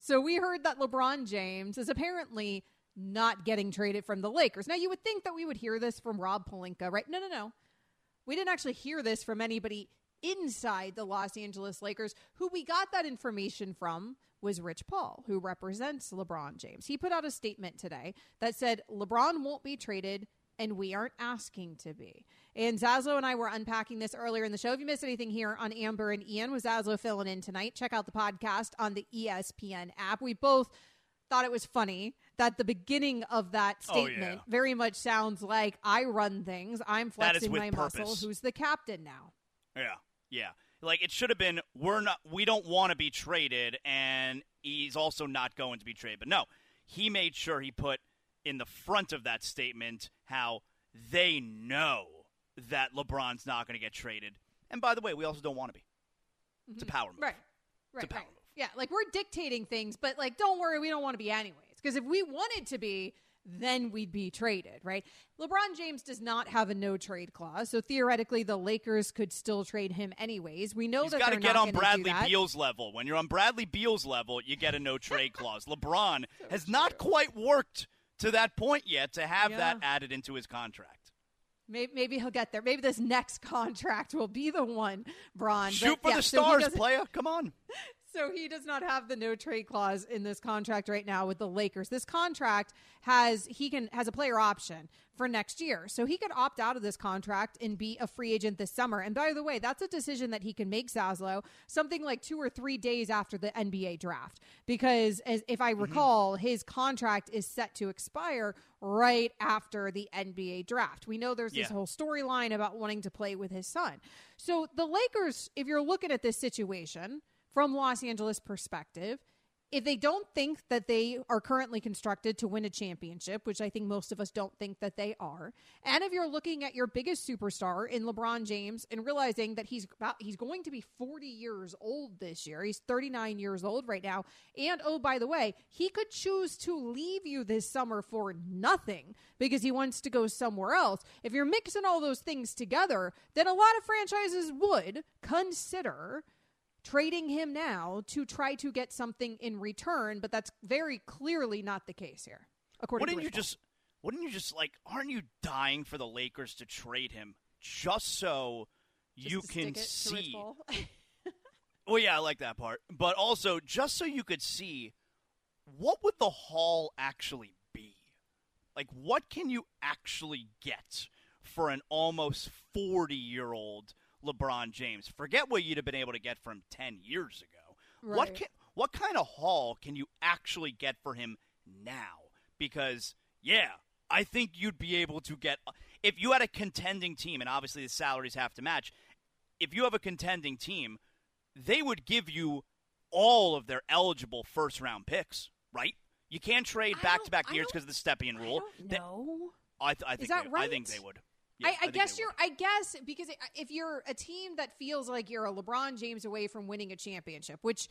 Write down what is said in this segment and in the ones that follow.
So we heard that LeBron James is apparently not getting traded from the Lakers. Now you would think that we would hear this from Rob Pelinka, right? No, no, no. We didn't actually hear this from anybody inside the Los Angeles Lakers. Who we got that information from was Rich Paul, who represents LeBron James. He put out a statement today that said LeBron won't be traded and we aren't asking to be. And Zaslow and I were unpacking this earlier in the show. If you missed anything here on Amber and Ian, was Zaslow filling in tonight? Check out the podcast on the ESPN app. We both thought it was funny that the beginning of that oh, statement Oh, yeah. very much sounds like I run things. I'm flexing my purpose. muscle. Who's the captain now? Yeah, yeah. Like it should have been. We're not. We don't want to be traded, and he's also not going to be traded. But no, he made sure he put in the front of that statement how they know that LeBron's not going to get traded. And by the way, we also don't want to be. It's a power move. Mm-hmm. Right. Right. power right. move. Yeah, like we're dictating things, but like don't worry, we don't want to be anyways. Because if we wanted to be, then we'd be traded, right? LeBron James does not have a no trade clause, so theoretically the Lakers could still trade him anyways. We know He's that got to get on Bradley. Beal's level. When you're on Bradley Beal's level, you get a no trade clause. LeBron has not quite worked to that point yet to have that added into his contract. Maybe, maybe he'll get there. Maybe this next contract will be the one, Bron. Shoot But, for yeah, the stars, doesn't- player. Come on. So he does not have the no trade clause in this contract right now with the Lakers. This contract has he can has a player option for next year. So he could opt out of this contract and be a free agent this summer. And by the way, that's a decision that he can make Zaslow something like 2 or 3 days after the NBA draft because as if I mm-hmm. recall, his contract is set to expire right after the NBA draft. We know there's this whole storyline about wanting to play with his son. So the Lakers, if you're looking at this situation from Los Angeles perspective, if they don't think that they are currently constructed to win a championship, which I think most of us don't think that they are, and if you're looking at your biggest superstar in LeBron James and realizing that he's about he's going to be 40 years old this year. He's 39 years old right now. And oh by the way, he could choose to leave you this summer for nothing because he wants to go somewhere else. If you're mixing all those things together, then a lot of franchises would consider trading him now to try to get something in return, but that's very clearly not the case here. According Wouldn't to you just? Wouldn't you just like? Aren't you dying for the Lakers to trade him just so Just you can see? Well, yeah, I like that part, but also just so you could see what would the haul actually be. Like, what can you actually get for an almost forty-year-old LeBron James? Forget what you'd have been able to get from ten years ago. What can what kind of haul can you actually get for him now? Because yeah, I think you'd be able to get if you had a contending team, and obviously the salaries have to match. If you have a contending team, they would give you all of their eligible first round picks, right? You can't trade back to back years because of the Stepien rule. know. I, th- I think that they, I think they would. Yeah, I, I, think guess you're. I guess because if you're a team that feels like you're a LeBron James away from winning a championship, which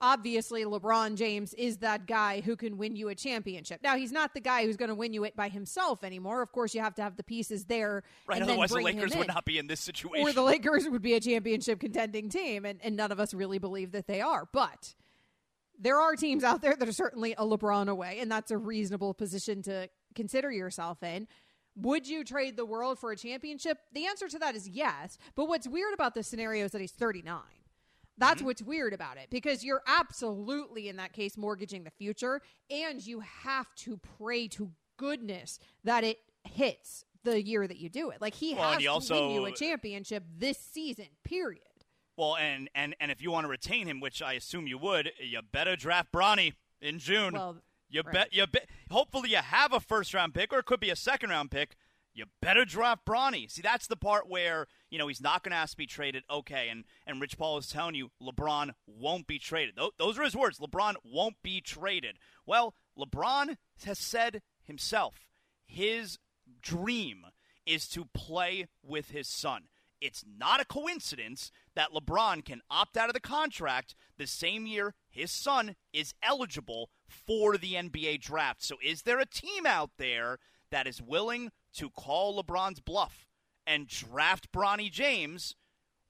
obviously LeBron James is that guy who can win you a championship. Now he's not the guy who's going to win you it by himself anymore. Of course, you have to have the pieces there, Right, and then otherwise the Lakers would not be in this situation. or the Lakers would be a championship contending team, and, and none of us really believe that they are. But there are teams out there that are certainly a LeBron away, and that's a reasonable position to consider yourself in. Would you trade the world for a championship? The answer to that is yes. But what's weird about this scenario is that he's 39. That's mm-hmm. what's weird about it because you're absolutely, in that case, mortgaging the future, and you have to pray to goodness that it hits the year that you do it. Like he Well, has he to also- win you a championship this season. Period. well, and, and and if you want to retain him, which I assume you would, you better draft Bronny in June. Well, you right. bet. You bet. Hopefully, you have a first round pick, or it could be a second round pick. you better draft Bronny. See, that's the part where, you know, he's not going to ask to be traded. Okay. And, and Rich Paul is telling you LeBron won't be traded. Th- those are his words. LeBron won't be traded. Well, LeBron has said himself his dream is to play with his son. It's not a coincidence that LeBron can opt out of the contract the same year his son is eligible for the NBA draft. So, is there a team out there that is willing to call LeBron's bluff and draft Bronny James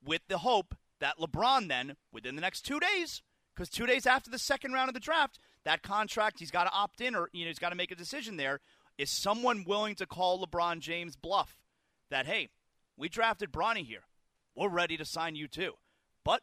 with the hope that LeBron then, within the next two days, because two days after the second round of the draft, that contract he's got to opt in or you know he's got to make a decision there. Is someone willing to call LeBron James bluff that hey, we drafted Bronny here, we're ready to sign you too, but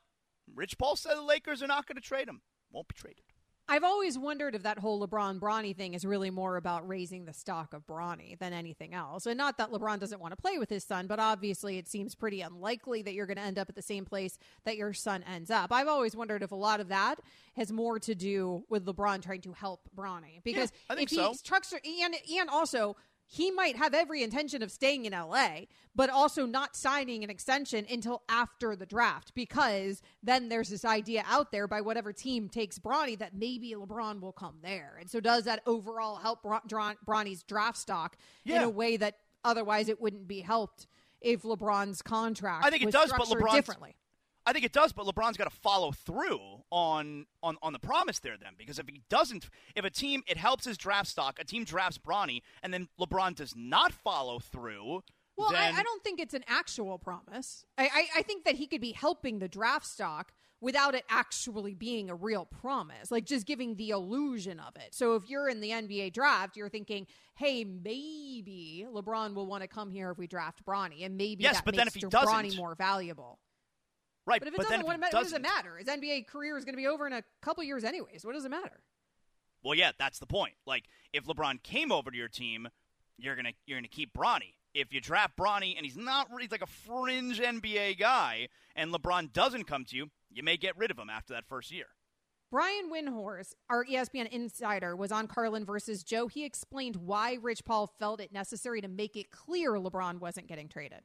Rich Paul said the Lakers are not going to trade him, won't be traded. I've always wondered if that whole LeBron Bronny thing is really more about raising the stock of Bronny than anything else. And not that LeBron doesn't want to play with his son, but obviously it seems pretty unlikely that you're going to end up at the same place that your son ends up. I've always wondered if a lot of that has more to do with LeBron trying to help Bronny because yeah, if he so. trucks and and also he might have every intention of staying in LA, but also not signing an extension until after the draft because then there's this idea out there by whatever team takes Bronny that maybe LeBron will come there. And so does that overall help Bronny's draft stock yeah. in a way that otherwise it wouldn't be helped if LeBron's contract I think it does, but LeBron differently. I think it does, but LeBron's got to follow through on, on on the promise there then, because if he doesn't, if a team it helps his draft stock, a team drafts Bronny, and then LeBron does not follow through. Well, then... I, I, don't think it's an actual promise. I, I, I think that he could be helping the draft stock without it actually being a real promise, like just giving the illusion of it. So if you're in the NBA draft, you're thinking, hey, maybe LeBron will want to come here if we draft Bronny, and maybe yes, that but makes then if he Bronny doesn't, more valuable. Right, but if it but doesn't, if what, doesn't, what does it matter? His NBA career is going to be over in a couple years, anyways. What does it matter? Well, yeah, that's the point. Like, if LeBron came over to your team, you're gonna you're gonna keep Bronny. If you draft Bronny and he's not he's like a fringe NBA guy, and LeBron doesn't come to you, you may get rid of him after that first year. Brian Windhorst, our ESPN insider, was on Carlin versus Joe. He explained why Rich Paul felt it necessary to make it clear LeBron wasn't getting traded.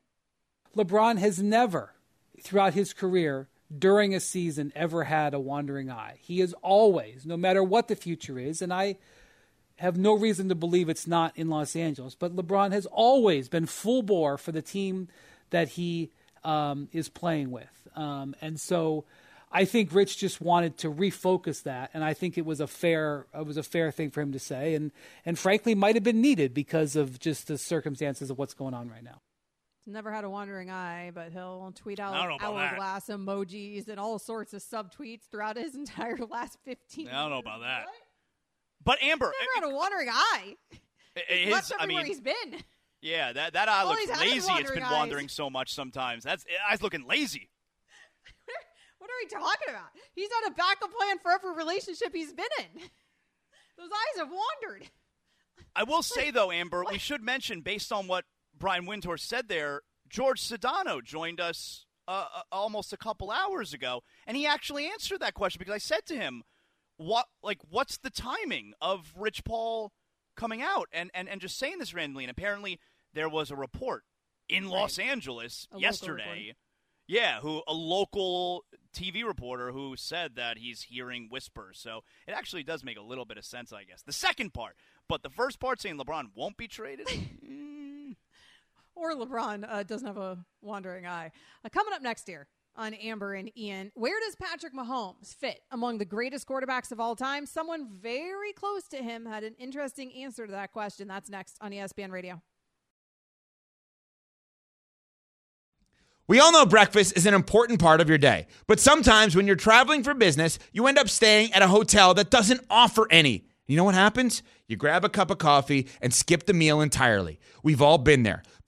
LeBron has never, throughout his career, during a season ever had a wandering eye. He is always, no matter what the future is, and I have no reason to believe it's not in Los Angeles, but LeBron has always been full bore for the team that he um, is playing with. Um, and so I think Rich just wanted to refocus that, and I think it was a fair it was a fair thing for him to say, and and frankly might have been needed because of just the circumstances of what's going on right now never had a wandering eye, but he'll tweet out hourglass that. emojis and all sorts of subtweets throughout his entire last 15 years. I don't know about that. What? But Amber. He's never eh, had a wandering eye. Eh, he's eh, his, I mean, he's been. Yeah, that, that eye looks lazy. It's been wandering so much sometimes. That's eye's looking lazy. what are we talking about? He's had a backup plan for every relationship he's been in. Those eyes have wandered. I will say though, Amber, what? we should mention based on what Brian Windhorst said there, George Sedano joined us uh, uh, almost a couple hours ago, and he actually answered that question because I said to him, "What like what's the timing of Rich Paul coming out?" And and and just saying this randomly, and apparently there was a report in right. Los Angeles a yesterday. Yeah, who a local TV reporter who said that he's hearing whispers. So it actually does make a little bit of sense, I guess. The second part, but the first part saying LeBron won't be traded. or LeBron uh, doesn't have a wandering eye. Uh, coming up next year on Amber and Ian, where does Patrick Mahomes fit among the greatest quarterbacks of all time? Someone very close to him had an interesting answer to that question. That's next on ESPN Radio. We all know breakfast is an important part of your day, but sometimes when you're traveling for business, you end up staying at a hotel that doesn't offer any. You know what happens? You grab a cup of coffee and skip the meal entirely. We've all been there.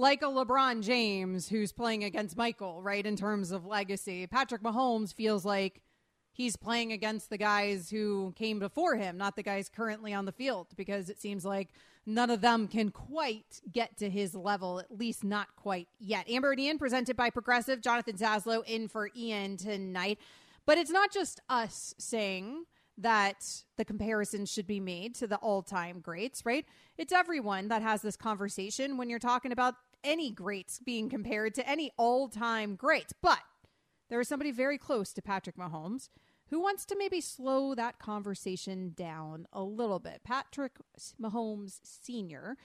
Like a LeBron James who's playing against Michael, right? In terms of legacy, Patrick Mahomes feels like he's playing against the guys who came before him, not the guys currently on the field, because it seems like none of them can quite get to his level, at least not quite yet. Amber and Ian presented by Progressive. Jonathan Zaslow in for Ian tonight. But it's not just us saying that the comparison should be made to the all time greats, right? It's everyone that has this conversation when you're talking about any greats being compared to any all time greats. But there is somebody very close to Patrick Mahomes who wants to maybe slow that conversation down a little bit. Patrick Mahomes Sr.,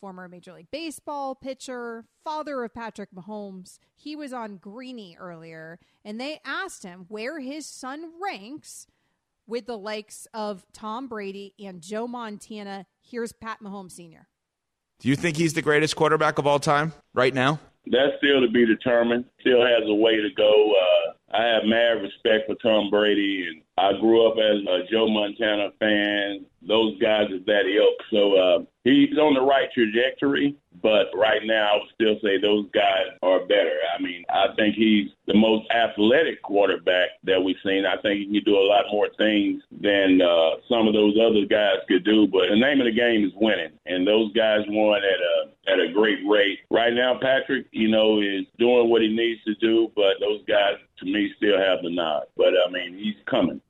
former Major League Baseball pitcher, father of Patrick Mahomes, he was on Greeny earlier, and they asked him where his son ranks with the likes of Tom Brady and Joe Montana. Here's Pat Mahomes Sr. Do you think he's the greatest quarterback of all time right now? That's still to be determined. Still has a way to go. Uh, I have mad respect for Tom Brady, and I grew up as a Joe Montana fan. Those guys is that ilk. So uh, he's on the right trajectory, but right now I would still say those guys are better. I mean, I think he's the most athletic quarterback that we've seen. I think he can do a lot more things than uh, some of those other guys could do. But the name of the game is winning, and those guys won at a at a great rate. Right now, Patrick, you know, is doing what he needs to do, but those guys to me still have the nod. But I mean, he's coming.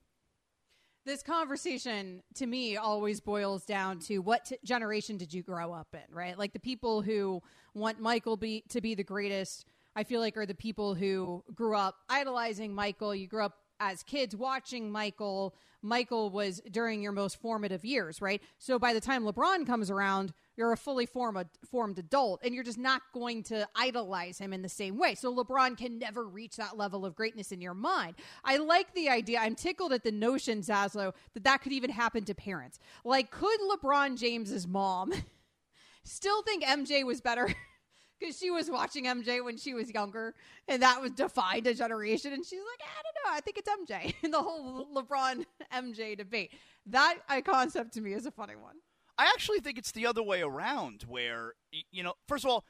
This conversation to me always boils down to what t- generation did you grow up in, right? Like the people who want Michael be to be the greatest, I feel like are the people who grew up idolizing Michael. You grew up as kids watching Michael. Michael was during your most formative years, right? So by the time LeBron comes around, you're a fully formed, adult and you're just not going to idolize him in the same way. So LeBron can never reach that level of greatness in your mind. I like the idea. I'm tickled at the notion, Zaslow, that that could even happen to parents. Like, could LeBron James's mom still think MJ was better? because she was watching MJ when she was younger, and that was defined a generation. And she's like, I don't know, I think it's MJ. in the whole LeBron MJ debate. That concept to me is a funny one. I actually think it's the other way around, where you know, first of all,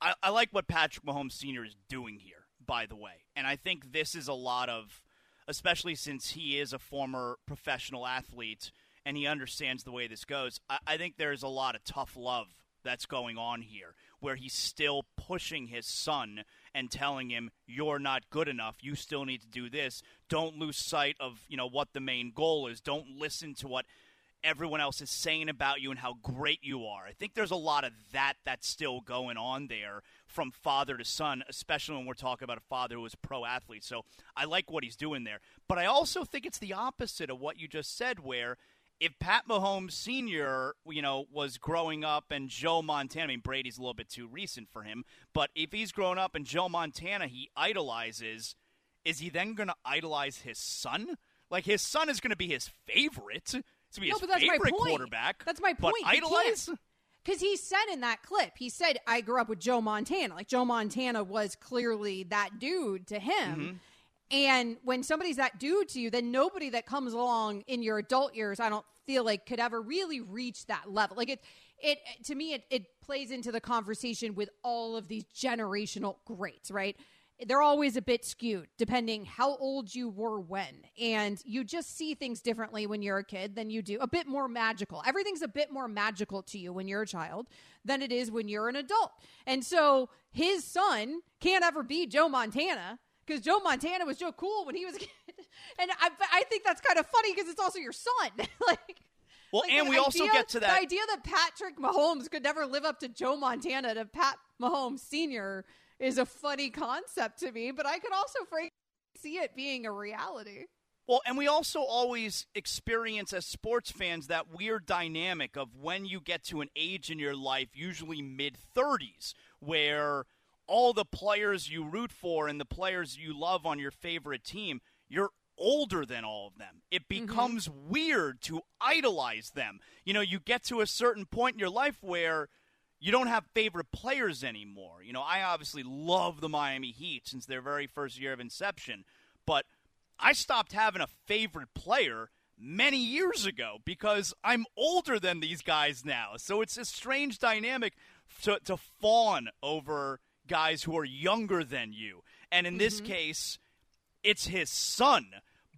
I, I like what Patrick Mahomes Sr. is doing here, by the way, and I think this is a lot of, especially since he is a former professional athlete and he understands the way this goes. I, I think there's a lot of tough love that's going on here, where he's still pushing his son and telling him, "You're not good enough. You still need to do this. Don't lose sight of you know what the main goal is. Don't listen to what." everyone else is saying about you and how great you are. I think there's a lot of that that's still going on there from father to son, especially when we're talking about a father who is a pro athlete. So I like what he's doing there. But I also think it's the opposite of what you just said, where if Pat Mahomes Sr., you know, was growing up and Joe Montana, I mean, Brady's a little bit too recent for him, but if he's grown up and Joe Montana he idolizes, is he then going to idolize his son? Like, his son is going to be his favorite It's to be no, his but that's favorite my point. quarterback. That's my point. But idolize? Because he said in that clip, he said, I grew up with Joe Montana. Like, Joe Montana was clearly that dude to him. Mm-hmm. And when somebody's that dude to you, then nobody that comes along in your adult years, I don't feel like could ever really reach that level. Like it, it to me, it, it plays into the conversation with all of these generational greats, right? they're always a bit skewed depending how old you were when. And you just see things differently when you're a kid than you do. A bit more magical. Everything's a bit more magical to you when you're a child than it is when you're an adult. And so his son can't ever be Joe Montana because Joe Montana was Joe Cool when he was a kid. And I, I think that's kind of funny because it's also your son. like, well, like and we idea, also get to that the idea that Patrick Mahomes could never live up to Joe Montana to Pat Mahomes Senior is a funny concept to me, but I could also see it being a reality. Well, and we also always experience as sports fans that weird dynamic of when you get to an age in your life, usually mid 30s, where all the players you root for and the players you love on your favorite team, you're older than all of them. It Mm-hmm. becomes weird to idolize them. You know, you get to a certain point in your life where you don't have favorite players anymore. You know, I obviously love the Miami Heat since their very first year of inception, but I stopped having a favorite player many years ago because I'm older than these guys now. So it's a strange dynamic to, to fawn over guys who are younger than you. And in this mm-hmm. case, it's his son.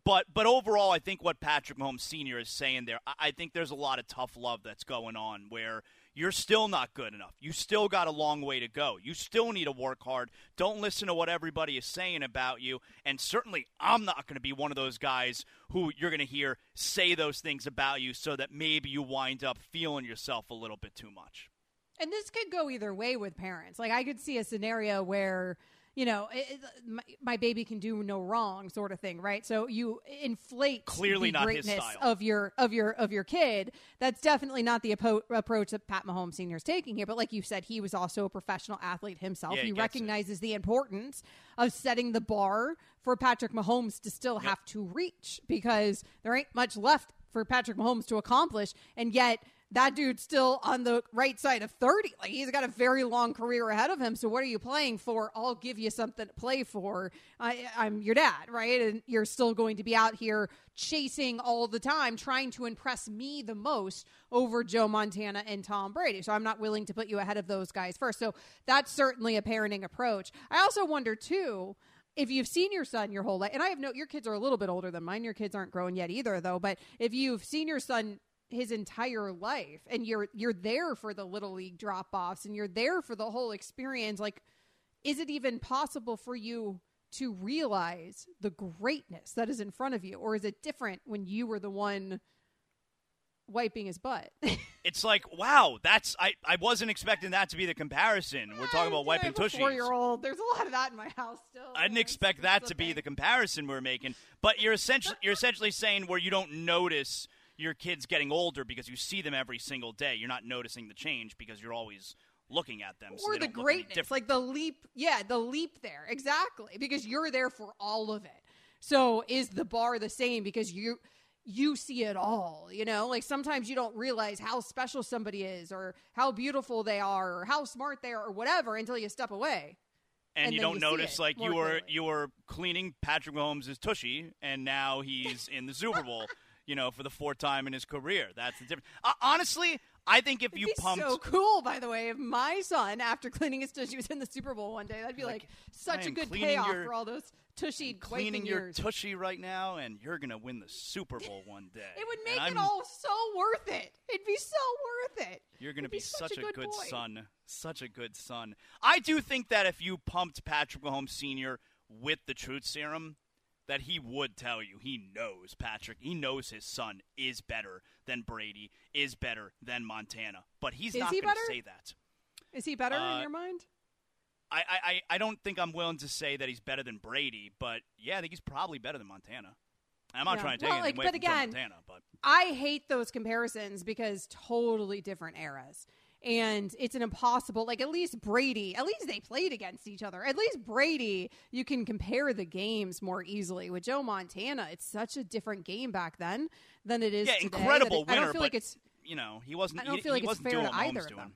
But but overall, I think what Patrick Mahomes Sr. is saying there, I, I think there's a lot of tough love that's going on where you're still not good enough. You still got a long way to go. You still need to work hard. Don't listen to what everybody is saying about you. And certainly, I'm not going to be one of those guys who you're going to hear say those things about you so that maybe you wind up feeling yourself a little bit too much. And this could go either way with parents. Like I could see a scenario where you know it, it- my, my baby can do no wrong, sort of thing, right? So you inflate Clearly the not his greatness style. of your of your of your kid. That's definitely not the appo- approach that Pat Mahomes Senior is taking here. But like you said, he was also a professional athlete himself. Yeah, he he gets it. recognizes the importance of setting the bar for Patrick Mahomes to still have to reach because there ain't much left for Patrick Mahomes to accomplish, and yet that dude's still on the right side of 30. Like he's got a very long career ahead of him. So what are you playing for? I'll give you something to play for. I, I'm your dad, right? And you're still going to be out here chasing all the time, trying to impress me the most over Joe Montana and Tom Brady. So I'm not willing to put you ahead of those guys first. So that's certainly a parenting approach. I also wonder too if you've seen your son your whole life, and I have no, your kids are a little bit older than mine. Your kids aren't grown yet either, though. But if you've seen your son his entire life, and you're you're there for the little league drop offs, and you're there for the whole experience, like, is it even possible for you to realize the greatness that is in front of you, or is it different when you were the one wiping his butt? It's like, wow, that's I, I wasn't expecting that to be the comparison. We're talking about wiping tushies. Four year old. There's a lot of that in my house still. I didn't expect that to be the comparison we're making. But you're essentially you're essentially saying where you don't notice your kids getting older because you see them every single day. You're not noticing the change because you're always looking at them. or they the don't look any greatness, like the leap. Yeah, the leap there exactly because you're there for all of it. So is the bar the same because you you see it all? You know, like sometimes you don't realize how special somebody is or how beautiful they are or how smart they are or whatever until you step away. and, and you don't you notice like you were clearly. you were cleaning Patrick Mahomes' tushy, and now he's in the Super Bowl. You know, for the fourth time in his career. That's the difference. Uh, honestly, I think if It'd you be pumped so cool, by the way, if my son, after cleaning his tushy, was in the Super Bowl one day. That'd be like, Like, such a good payoff your- for all those tushy cleaning your years. tushy right now, and you're gonna win the Super Bowl one day. it would make it all so worth it. It'd be so worth it. You're going to He'd be, such, a good, boy. son. Such a good son. I do think that if you pumped Patrick Mahomes Sr. with the truth serum, that he would tell you he knows Patrick. He knows his son is better than Brady, is better than Montana. But he's Is not he going to say that. Is he better Uh, in your mind? I, I, I- don't think I'm willing to say that he's better than Brady, but yeah, I think he's probably better than Montana. I'm not Yeah. trying to take Well, anything like, away but from again, Montana, but I hate those comparisons because totally different eras. And it's an impossible, like, at least Brady, at least they played against each other. At least Brady, you can compare the games more easily. With Joe Montana, it's such a different game back then than it is yeah, today. incredible it- I don't feel like it's. you know he wasn't. I don't he, feel like it's fair to either of doing. them.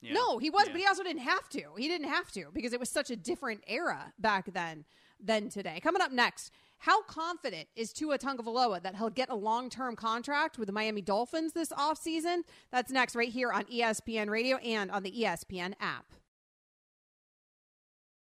Yeah. No, he was, Yeah. but he also didn't have to. He didn't have to because it was such a different era back then than today. Coming up next, how confident is Tua Tagovailoa that he'll get a long-term contract with the Miami Dolphins this offseason? That's next right here on ESPN Radio and on the ESPN app.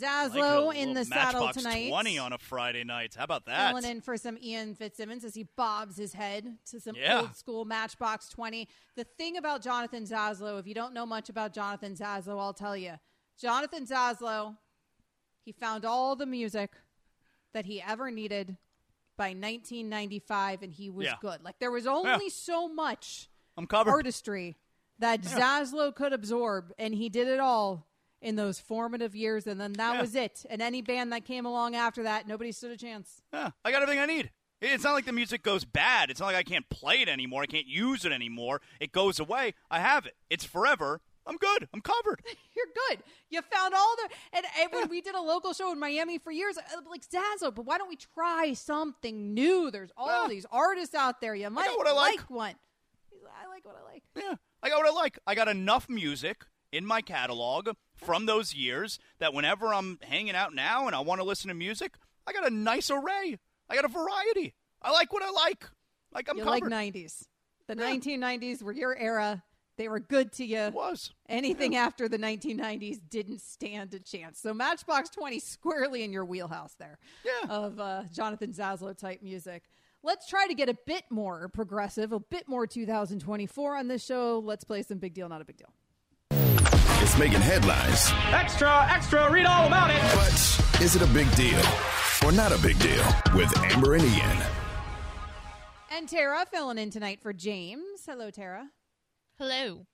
Zaslow Like in the saddle Matchbox tonight. 20 on a Friday night. How about that? Filling in for some Ian Fitzsimmons as he bobs his head to some Yeah. old school Matchbox 20. The thing about Jonathan Zaslow, if you don't know much about Jonathan Zaslow, I'll tell you. Jonathan Zaslow, he found all the music that he ever needed by 1995, and he was Yeah. good. Like, there was only so much I'm covered. artistry that Zaslow could absorb, and he did it all in those formative years, and then that Yeah. was it. And any band that came along after that, nobody stood a chance. Yeah, I got everything I need. It's not like the music goes bad. It's not like I can't play it anymore. I can't use it anymore. It goes away. I have it. It's forever. I'm good. I'm covered. You're good. You found all the and, and when we did a local show in Miami for years, uh, like Zazzle, but why don't we try something new? There's all Yeah. these artists out there. You might what I like. one. I like what I like. Yeah, I got what I like. I got enough music in my catalog from those years that whenever I'm hanging out now and I want to listen to music, I got a nice array. I got a variety. I like what I like. Like I'm you covered. like 90s. The Yeah. 1990s were your era. They were good to you. It was. Anything after the 1990s didn't stand a chance. So Matchbox 20 squarely in your wheelhouse there Yeah. of uh, Jonathan Zaslow type music. Let's try to get a bit more progressive, a bit more 2024 on this show. Let's play some big deal, not a big deal. It's making headlines. Extra, extra, read all about it. But is it a big deal or not a big deal with Amber and Ian? And Tara filling in tonight for James. Hello, Tara. Hello.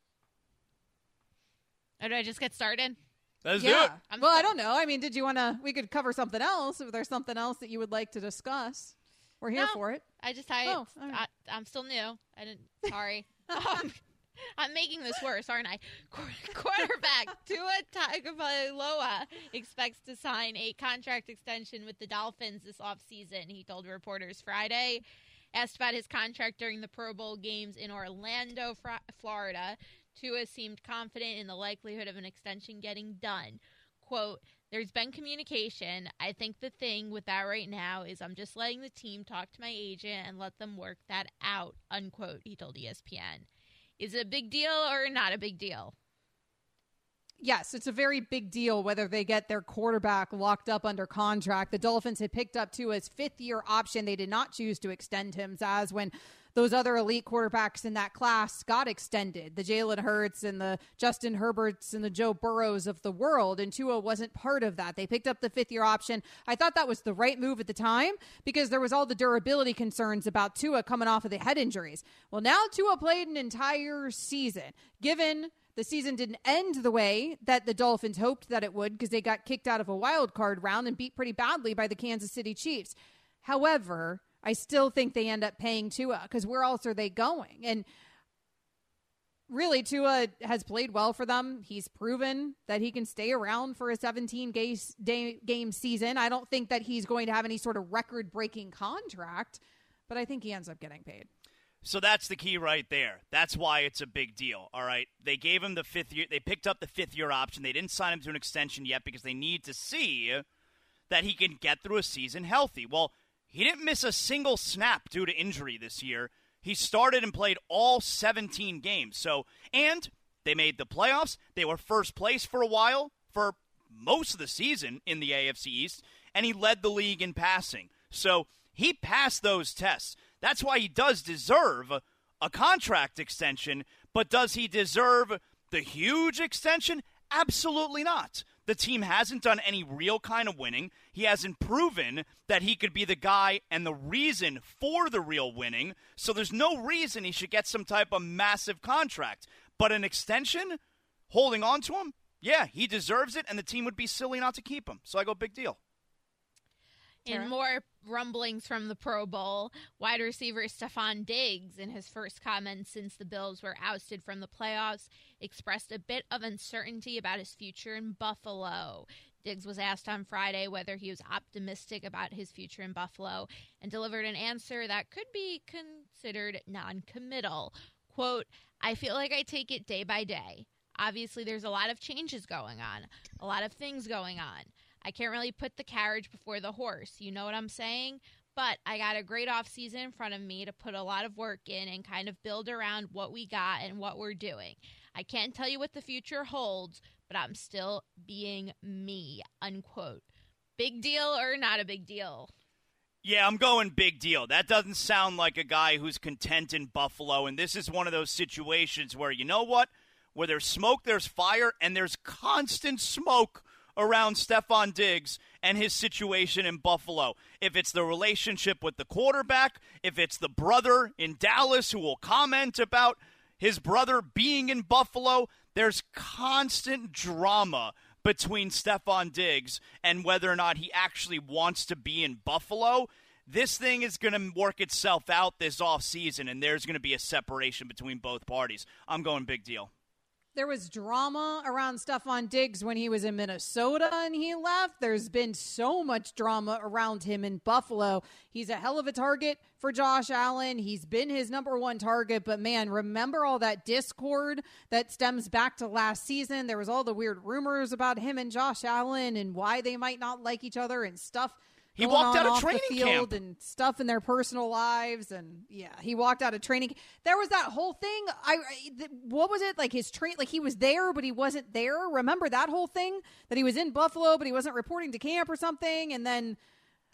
Or do I just get started? Let's do it. I'm well, I don't know. I mean, did you want to? We could cover something else if there's something else that you would like to discuss. We're here No. for it. I just I, Oh, all right. I I'm still new. I didn't. Sorry. um, I'm making this worse, aren't I? Qu- Quarterback Tua Tagovailoa expects to sign a contract extension with the Dolphins this offseason. He told reporters Friday. Asked about his contract during the Pro Bowl games in Orlando, Florida, Tua seemed confident in the likelihood of an extension getting done. Quote, there's been communication. I think the thing with that right now is I'm just letting the team talk to my agent and let them work that out, unquote, he told ESPN. Is it a big deal or not a big deal? Yes, it's a very big deal whether they get their quarterback locked up under contract. The Dolphins had picked up to his fifth year option. They did not choose to extend him, as when those other elite quarterbacks in that class got extended the Jalen Hurts and the Justin Herberts and the Joe Burrows of the world. And Tua wasn't part of that. They picked up the fifth year option. I thought that was the right move at the time because there was all the durability concerns about Tua coming off of the head injuries. Well, now Tua played an entire season. Given the season didn't end the way that the Dolphins hoped that it would because they got kicked out of a wild card round and beat pretty badly by the Kansas City Chiefs. However, I still think they end up paying Tua because where else are they going? And really, Tua has played well for them. He's proven that he can stay around for a 17 day, game season. I don't think that he's going to have any sort of record breaking contract, but I think he ends up getting paid. So that's the key right there. That's why it's a big deal. All right. They gave him the fifth year. They picked up the fifth year option. They didn't sign him to an extension yet because they need to see that he can get through a season healthy. Well, he didn't miss a single snap due to injury this year. He started and played all 17 games. So, and they made the playoffs. They were first place for a while for most of the season in the AFC East, and he led the league in passing. So, he passed those tests. That's why he does deserve a contract extension, but does he deserve the huge extension? Absolutely not. The team hasn't done any real kind of winning. He hasn't proven that he could be the guy and the reason for the real winning. So there's no reason he should get some type of massive contract. But an extension, holding on to him, yeah, he deserves it, and the team would be silly not to keep him. So I go big deal. Tara? In more rumblings from the Pro Bowl, wide receiver Stefon Diggs, in his first comments since the Bills were ousted from the playoffs, expressed a bit of uncertainty about his future in Buffalo. Diggs was asked on Friday whether he was optimistic about his future in Buffalo and delivered an answer that could be considered non committal. Quote, I feel like I take it day by day. Obviously, there's a lot of changes going on, a lot of things going on. I can't really put the carriage before the horse. You know what I'm saying? But I got a great off season in front of me to put a lot of work in and kind of build around what we got and what we're doing. I can't tell you what the future holds, but I'm still being me. Unquote. Big deal or not a big deal? Yeah, I'm going big deal. That doesn't sound like a guy who's content in Buffalo. And this is one of those situations where, you know what? Where there's smoke, there's fire, and there's constant smoke around Stefon Diggs and his situation in Buffalo. If it's the relationship with the quarterback, if it's the brother in Dallas who will comment about his brother being in Buffalo, there's constant drama between Stefon Diggs and whether or not he actually wants to be in Buffalo. This thing is going to work itself out this offseason, and there's going to be a separation between both parties. I'm going big deal. There was drama around Stefon Diggs when he was in Minnesota and he left. There's been so much drama around him in Buffalo. He's a hell of a target for Josh Allen. He's been his number one target, but man, remember all that discord that stems back to last season? There was all the weird rumors about him and Josh Allen and why they might not like each other and stuff he walked out of training field camp and stuff in their personal lives, and yeah, he walked out of training. There was that whole thing. I, I what was it like? His train, like he was there, but he wasn't there. Remember that whole thing that he was in Buffalo, but he wasn't reporting to camp or something, and then.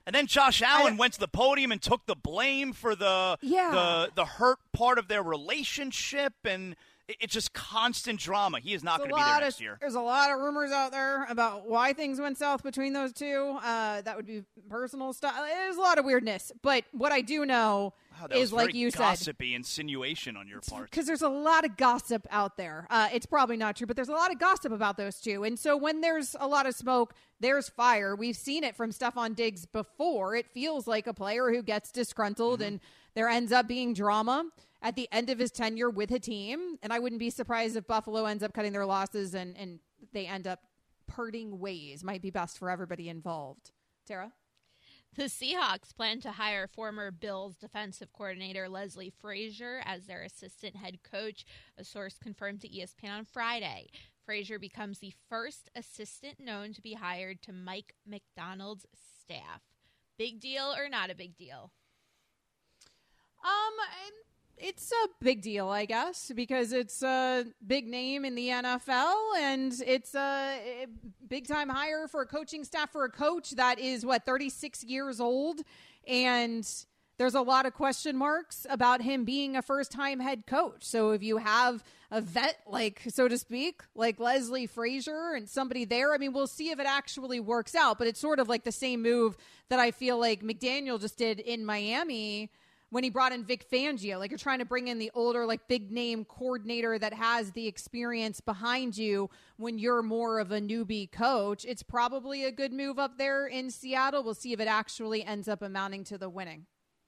And then Josh Allen I, went to the podium and took the blame for the yeah. the the hurt part of their relationship and it's just constant drama. He is not going to be there next of, year. There's a lot of rumors out there about why things went south between those two. Uh, that would be personal stuff. There's a lot of weirdness. But what I do know wow, is, like you gossipy said, gossipy insinuation on your part. Because there's a lot of gossip out there. Uh, it's probably not true, but there's a lot of gossip about those two. And so when there's a lot of smoke, there's fire. We've seen it from Stefon Diggs before. It feels like a player who gets disgruntled mm-hmm. and there ends up being drama at the end of his tenure with a team. And I wouldn't be surprised if Buffalo ends up cutting their losses and, and they end up parting ways. Might be best for everybody involved. Tara? The Seahawks plan to hire former Bills defensive coordinator Leslie Frazier as their assistant head coach, a source confirmed to ESPN on Friday. Frazier becomes the first assistant known to be hired to Mike Macdonald's staff. Big deal or not a big deal? Um, it's a big deal, I guess, because it's a big name in the NFL and it's a big time hire for a coaching staff for a coach that is what 36 years old and there's a lot of question marks about him being a first time head coach. So if you have a vet like so to speak, like Leslie Frazier and somebody there, I mean we'll see if it actually works out, but it's sort of like the same move that I feel like McDaniel just did in Miami when he brought in Vic Fangio. Like you're trying to bring in the older, like big name coordinator that has the experience behind you when you're more of a newbie coach. It's probably a good move up there in Seattle. We'll see if it actually ends up amounting to the winning.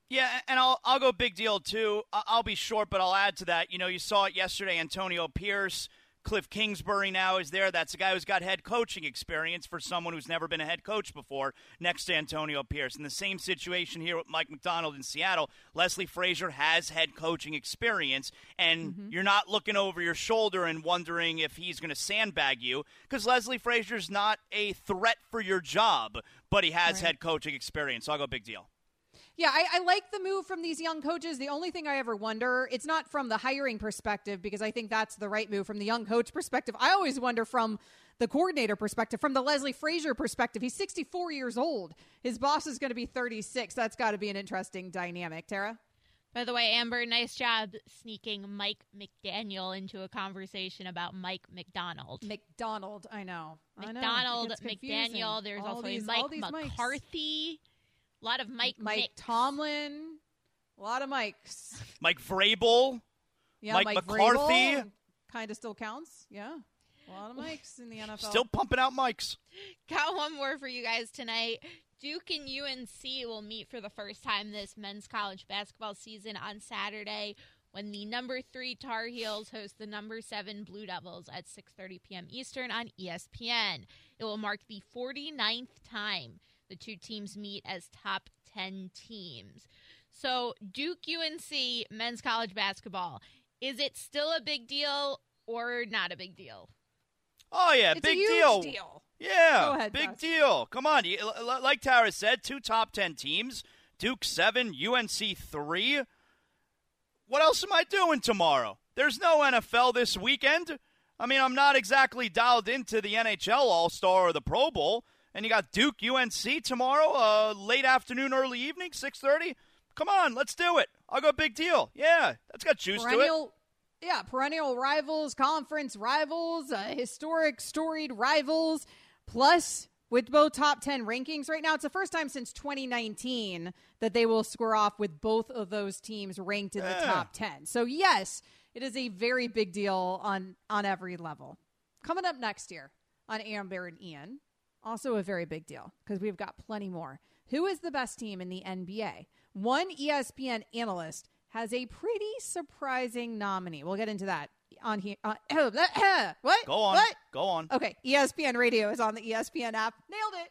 Yeah, and I'll I'll go big deal too. I'll be short, but I'll add to that. You know, you saw it yesterday. Antonio Pierce Cliff Kingsbury now is there. That's a guy who's got head coaching experience for someone who's never been a head coach before, next to Antonio Pierce. In the same situation here with Mike Macdonald in Seattle, Leslie Frazier has head coaching experience, and mm-hmm. you're not looking over your shoulder and wondering if he's going to sandbag you because Leslie Frazier's not a threat for your job, but he has right. head coaching experience. So I'll go big deal. Yeah, I, I, like the move from these young coaches. The only thing I ever wonder, it's not from the hiring perspective because I think that's the right move from the young coach perspective. I always wonder from the coordinator perspective, from the Leslie Frazier perspective. He's 64 years old. His boss is going to be 36. That's got to be an interesting dynamic. Tara? By the way, Amber, nice job sneaking Mike McDaniel into a conversation about Mike Macdonald. Macdonald, I know. Macdonald, I know. McDaniel. There's all also these, a Mike McCarthy. A lot of Mike Mike Mix. Tomlin. A lot of Mikes. Mike Vrabel. Yeah, Mike, Mike McCarthy. Kind of still counts. Yeah. A lot of mics in the NFL. Still pumping out mics. Got one more for you guys tonight. Duke and UNC will meet for the first time this men's college basketball season on Saturday when the number three Tar Heels host the number seven Blue Devils at 6:30 p.m. Eastern on ESPN. It will mark the 49th time the two teams meet as top 10 teams. So Duke UNC men's college basketball is it still a big deal or not a big deal? Oh yeah, It's a big huge deal. deal. Yeah, Go ahead, big Josh. deal. Come on, you- l- l- like Tara said, two top ten teams. Duke seven, UNC three. What else am I doing tomorrow? There's no NFL this weekend. I mean, I'm not exactly dialed into the NHL All Star or the Pro Bowl. And you got Duke UNC tomorrow, uh, late afternoon, early evening, six thirty. Come on, let's do it. I'll go big deal. Yeah, that's got juice to it. yeah, perennial rivals, conference rivals, uh, historic, storied rivals. Plus, with both top ten rankings right now, it's the first time since 2019 that they will square off with both of those teams ranked in the top ten. So yes, it is a very big deal on on every level. Coming up next year on Amber and Ian, also a very big deal because we've got plenty more. Who is the best team in the NBA? One ESPN analyst has a pretty surprising nominee. We'll get into that on here. Uh, what? Go on. What? Go on. Okay, ESPN Radio is on the ESPN app. Nailed it.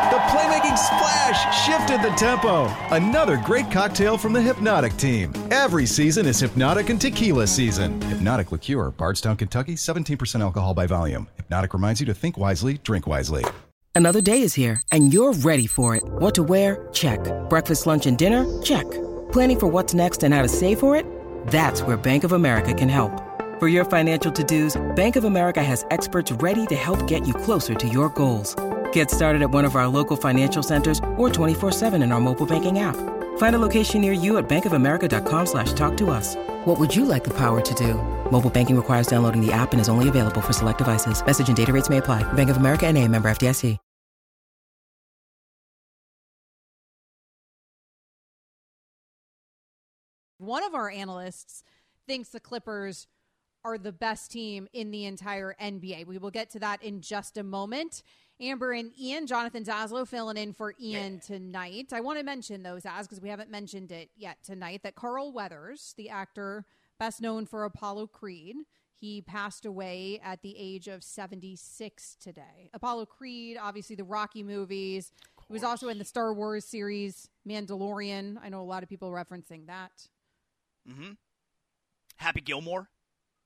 Playmaking splash shifted the tempo. Another great cocktail from the Hpnotiq team. Every season is Hpnotiq and Tequila season. Hpnotiq Liqueur, Bardstown, Kentucky, 17% alcohol by volume. Hpnotiq reminds you to think wisely, drink wisely. Another day is here, and you're ready for it. What to wear? Check. Breakfast, lunch, and dinner? Check. Planning for what's next and how to save for it? That's where Bank of America can help. For your financial to dos, Bank of America has experts ready to help get you closer to your goals. Get started at one of our local financial centers or 24-7 in our mobile banking app. Find a location near you at bankofamerica.com slash talk to us. What would you like the power to do? Mobile banking requires downloading the app and is only available for select devices. Message and data rates may apply. Bank of America and a member FDIC. One of our analysts thinks the Clippers are the best team in the entire NBA. We will get to that in just a moment. Amber and Ian, Jonathan Zaslow filling in for Ian tonight. I want to mention those as because we haven't mentioned it yet tonight that Carl Weathers, the actor best known for Apollo Creed, he passed away at the age of 76 today. Apollo Creed, obviously the Rocky movies. He was also in the Star Wars series Mandalorian. I know a lot of people referencing that. Mm-hmm. Happy Gilmore.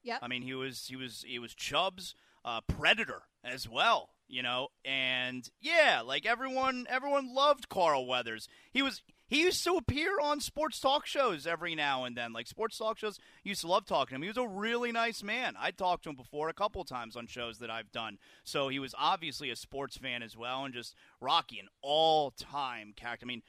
Yep. I mean, he was he was he was Chubbs, uh, Predator as well. You know, and yeah, like everyone everyone loved Carl Weathers. He was he used to appear on sports talk shows every now and then. Like sports talk shows, used to love talking to him. He was a really nice man. I talked to him before a couple times on shows that I've done. So he was obviously a sports fan as well, and just Rocky, an all time character. I mean,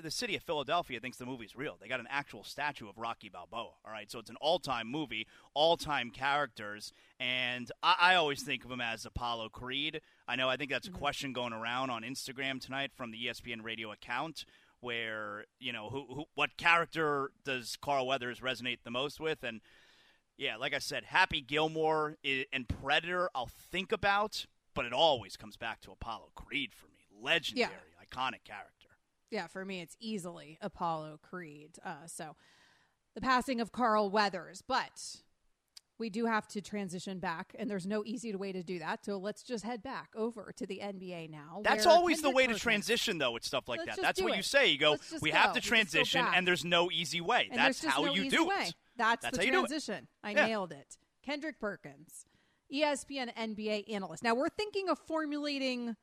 the city of Philadelphia thinks the movie's real. They got an actual statue of Rocky Balboa. All right, so it's an all-time movie, all-time characters, and I, I always think of him as Apollo Creed. I know. I think that's a question going around on Instagram tonight from the ESPN Radio account, where you know who, who what character does Carl Weathers resonate the most with, and yeah, like I said, Happy Gilmore and Predator, I'll think about, but it always comes back to Apollo Creed for me. Legendary, iconic character. Yeah, for me, it's easily Apollo Creed. Uh, so the passing of Carl Weathers, but we do have to transition back, and there's no easy way to do that. So let's just head back over to the NBA now. That's always the way to transition, though, with stuff like that. That's what you say. You go, we go. have to Let's just go transition, and there's no easy way. And That's how no you do way. it. That's, That's the how you do it. transition. I Yeah. nailed it. Kendrick Perkins, ESPN NBA analyst. Now we're thinking of formulating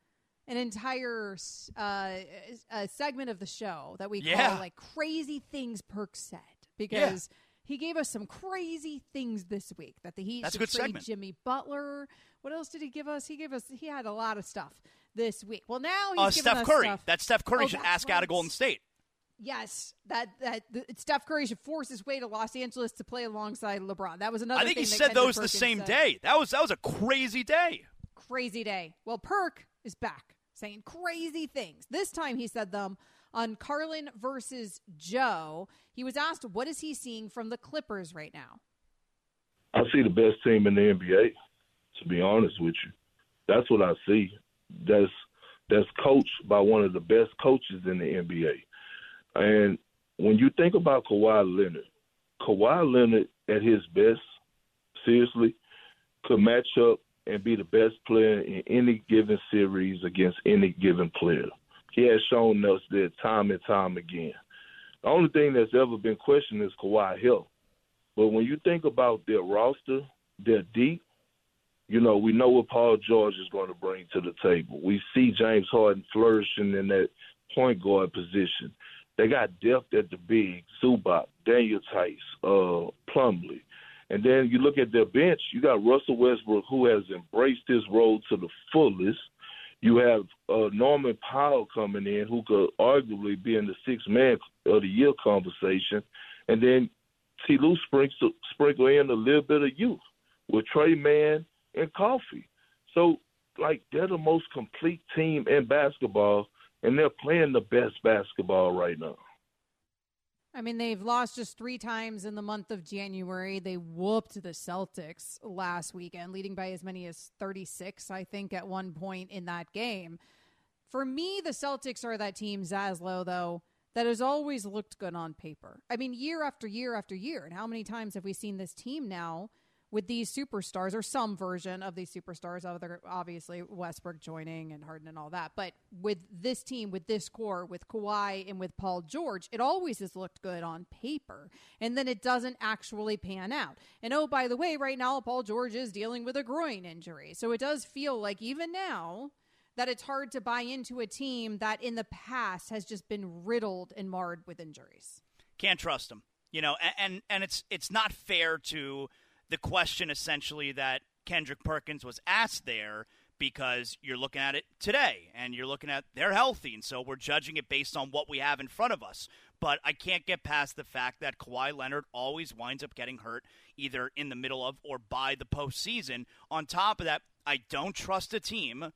an entire uh, a segment of the show that we Yeah. call like crazy things Perk said because he gave us some crazy things this week that the Heat That's a should good trade segment. Jimmy Butler. What else did he give us? He gave us he had a lot of stuff this week. Well, now he's Uh, Steph Curry. stuff- That Steph Curry Oh, should ask out of. Golden State. Yes, that that the, Steph Curry should force his way to Los Angeles to play alongside LeBron. That was another. I think he said Kendrick those the same said. day. That was that was a crazy day. Crazy day. Well, Perk is back saying crazy things. This time he said them on Carlin versus Joe. He was asked, "What is he seeing from the Clippers right now?" I see the best team in the NBA. To be honest with you, that's what I see. That's that's coached by one of the best coaches in the NBA. And when you think about Kawhi Leonard, Kawhi Leonard at his best, seriously, could match up and be the best player in any given series against any given player. He has shown us that time and time again. The only thing that's ever been questioned is Kawhi Hill. But when you think about their roster, they're deep. You know, we know what Paul George is going to bring to the table. We see James Harden flourishing in that point guard position. They got depth at the big, Zubac, Daniel Theis, uh, Plumlee. And then you look at their bench, you got Russell Westbrook, who has embraced his role to the fullest. You have uh, Norman Powell coming in, who could arguably be in the six man of the year conversation. And then T. Lue sprinkle, sprinkle in a little bit of youth with Trey Mann and Coffee. So, like, they're the most complete team in basketball, and they're playing the best basketball right now. I mean, they've lost just three times in the month of January. They whooped the Celtics last weekend, leading by as many as 36, I think, at one point in that game. For me, the Celtics are that team, Zaslow, though, that has always looked good on paper. I mean, year after year after year. And how many times have we seen this team now with these superstars or some version of these superstars, other obviously Westbrook joining and Harden and all that. But with this team, with this core, with Kawhi and with Paul George, it always has looked good on paper. And then it doesn't actually pan out. And oh, by the way, right now Paul George is dealing with a groin injury. So it does feel like even now that it's hard to buy into a team that in the past has just been riddled and marred with injuries. Can't trust them. You know, and, and it's it's not fair to the question essentially that Kendrick Perkins was asked there because you're looking at it today and you're looking at they're healthy and so we're judging it based on what we have in front of us. But I can't get past the fact that Kawhi Leonard always winds up getting hurt either in the middle of or by the postseason. On top of that, I don't trust a team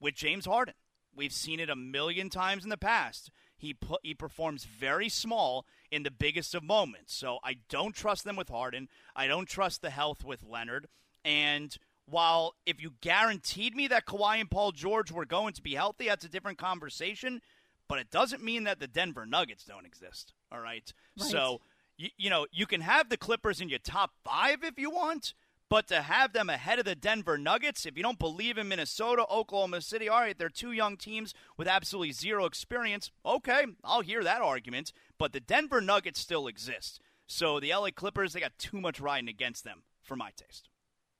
with James Harden. We've seen it a million times in the past. He he performs very small in the biggest of moments. So I don't trust them with Harden. I don't trust the health with Leonard. And while if you guaranteed me that Kawhi and Paul George were going to be healthy, that's a different conversation. But it doesn't mean that the Denver Nuggets don't exist. All right. Right. So you, you know you can have the Clippers in your top five if you want. But to have them ahead of the Denver Nuggets, if you don't believe in Minnesota, Oklahoma City, all right, they're two young teams with absolutely zero experience. Okay, I'll hear that argument. But the Denver Nuggets still exist. So the LA Clippers, they got too much riding against them for my taste.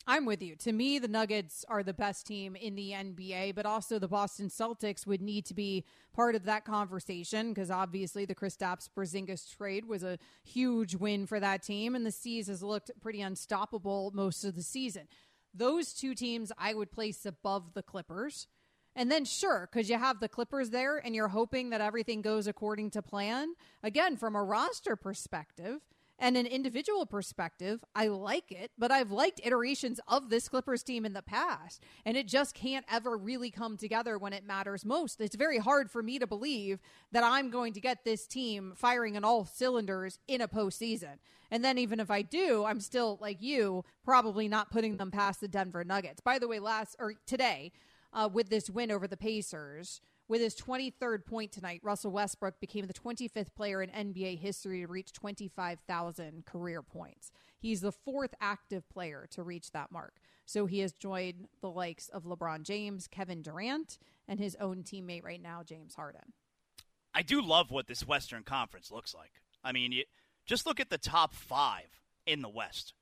I'm with you. To me, the Nuggets are the best team in the NBA, but also the Boston Celtics would need to be part of that conversation because obviously the Kristaps Porzingis trade was a huge win for that team, and the C's has looked pretty unstoppable most of the season. Those two teams I would place above the Clippers. And then, sure, because you have the Clippers there and you're hoping that everything goes according to plan. Again, from a roster perspective, and an individual perspective, I like it, but I've liked iterations of this Clippers team in the past, and it just can't ever really come together when it matters most. It's very hard for me to believe that I'm going to get this team firing on all cylinders in a postseason. And then, even if I do, I'm still like you, probably not putting them past the Denver Nuggets. By the way, last or today, uh, with this win over the Pacers. With his 23rd point tonight, Russell Westbrook became the 25th player in NBA history to reach 25,000 career points. He's the fourth active player to reach that mark. So he has joined the likes of LeBron James, Kevin Durant, and his own teammate right now, James Harden. I do love what this Western Conference looks like. I mean, you, just look at the top five in the West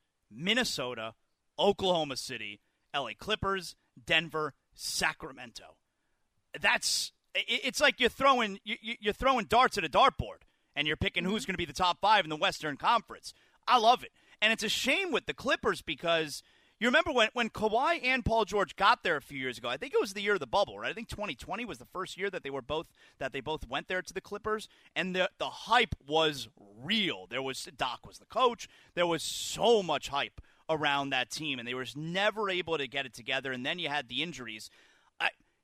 that's it's like you're throwing you're throwing darts at a dartboard and you're picking who's mm-hmm. going to be the top five in the Western Conference. I love it, and it's a shame with the Clippers because you remember when when Kawhi and Paul George got there a few years ago. I think it was the year of the bubble, right? I think 2020 was the first year that they were both that they both went there to the Clippers, and the the hype was real. There was Doc was the coach. There was so much hype around that team, and they were never able to get it together. And then you had the injuries.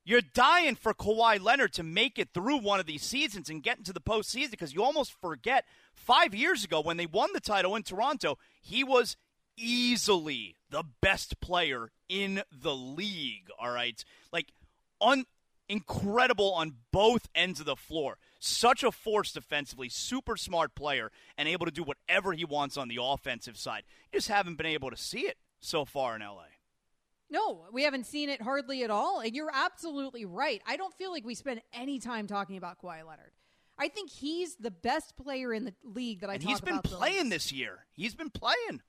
You're dying for Kawhi Leonard to make it through one of these seasons and get into the postseason because you almost forget five years ago when they won the title in Toronto, he was easily the best player in the league. All right, like un- incredible on both ends of the floor. Such a force defensively, super smart player, and able to do whatever he wants on the offensive side. You just haven't been able to see it so far in LA. No, we haven't seen it hardly at all. And you're absolutely right. I don't feel like we spend any time talking about Kawhi Leonard. I think he's the best player in the league that I and he's been playing this year. He's been playing.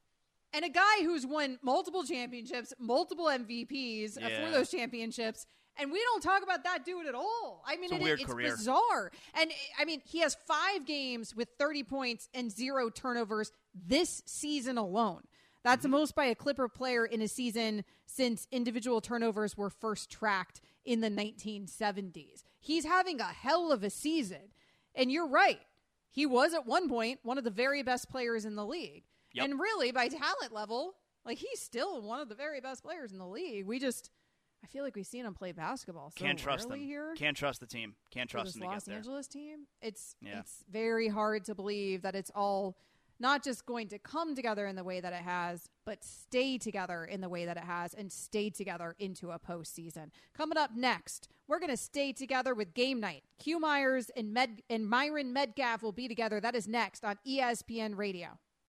And a guy who's won multiple championships, multiple MVPs uh, yeah. for those championships, and we don't talk about that dude at all. I mean, it's, it, it's bizarre. And I mean, he has five games with 30 points and zero turnovers this season alone. That's the most by a Clipper player in a season since individual turnovers were first tracked in the 1970s. He's having a hell of a season. And you're right. He was at one point one of the very best players in the league. Yep. And really, by talent level, like he's still one of the very best players in the league. We just I feel like we've seen him play basketball. So Can't trust them. Here. Can't trust the team. Can't trust them Los. Angeles team. It's yeah. it's very hard to believe that it's all not just going to come together in the way that it has, but stay together in the way that it has and stay together into a postseason. Coming up next, we're going to stay together with game night. Q Myers and Med and Myron Medcalf will be together. That is next on ESPN Radio.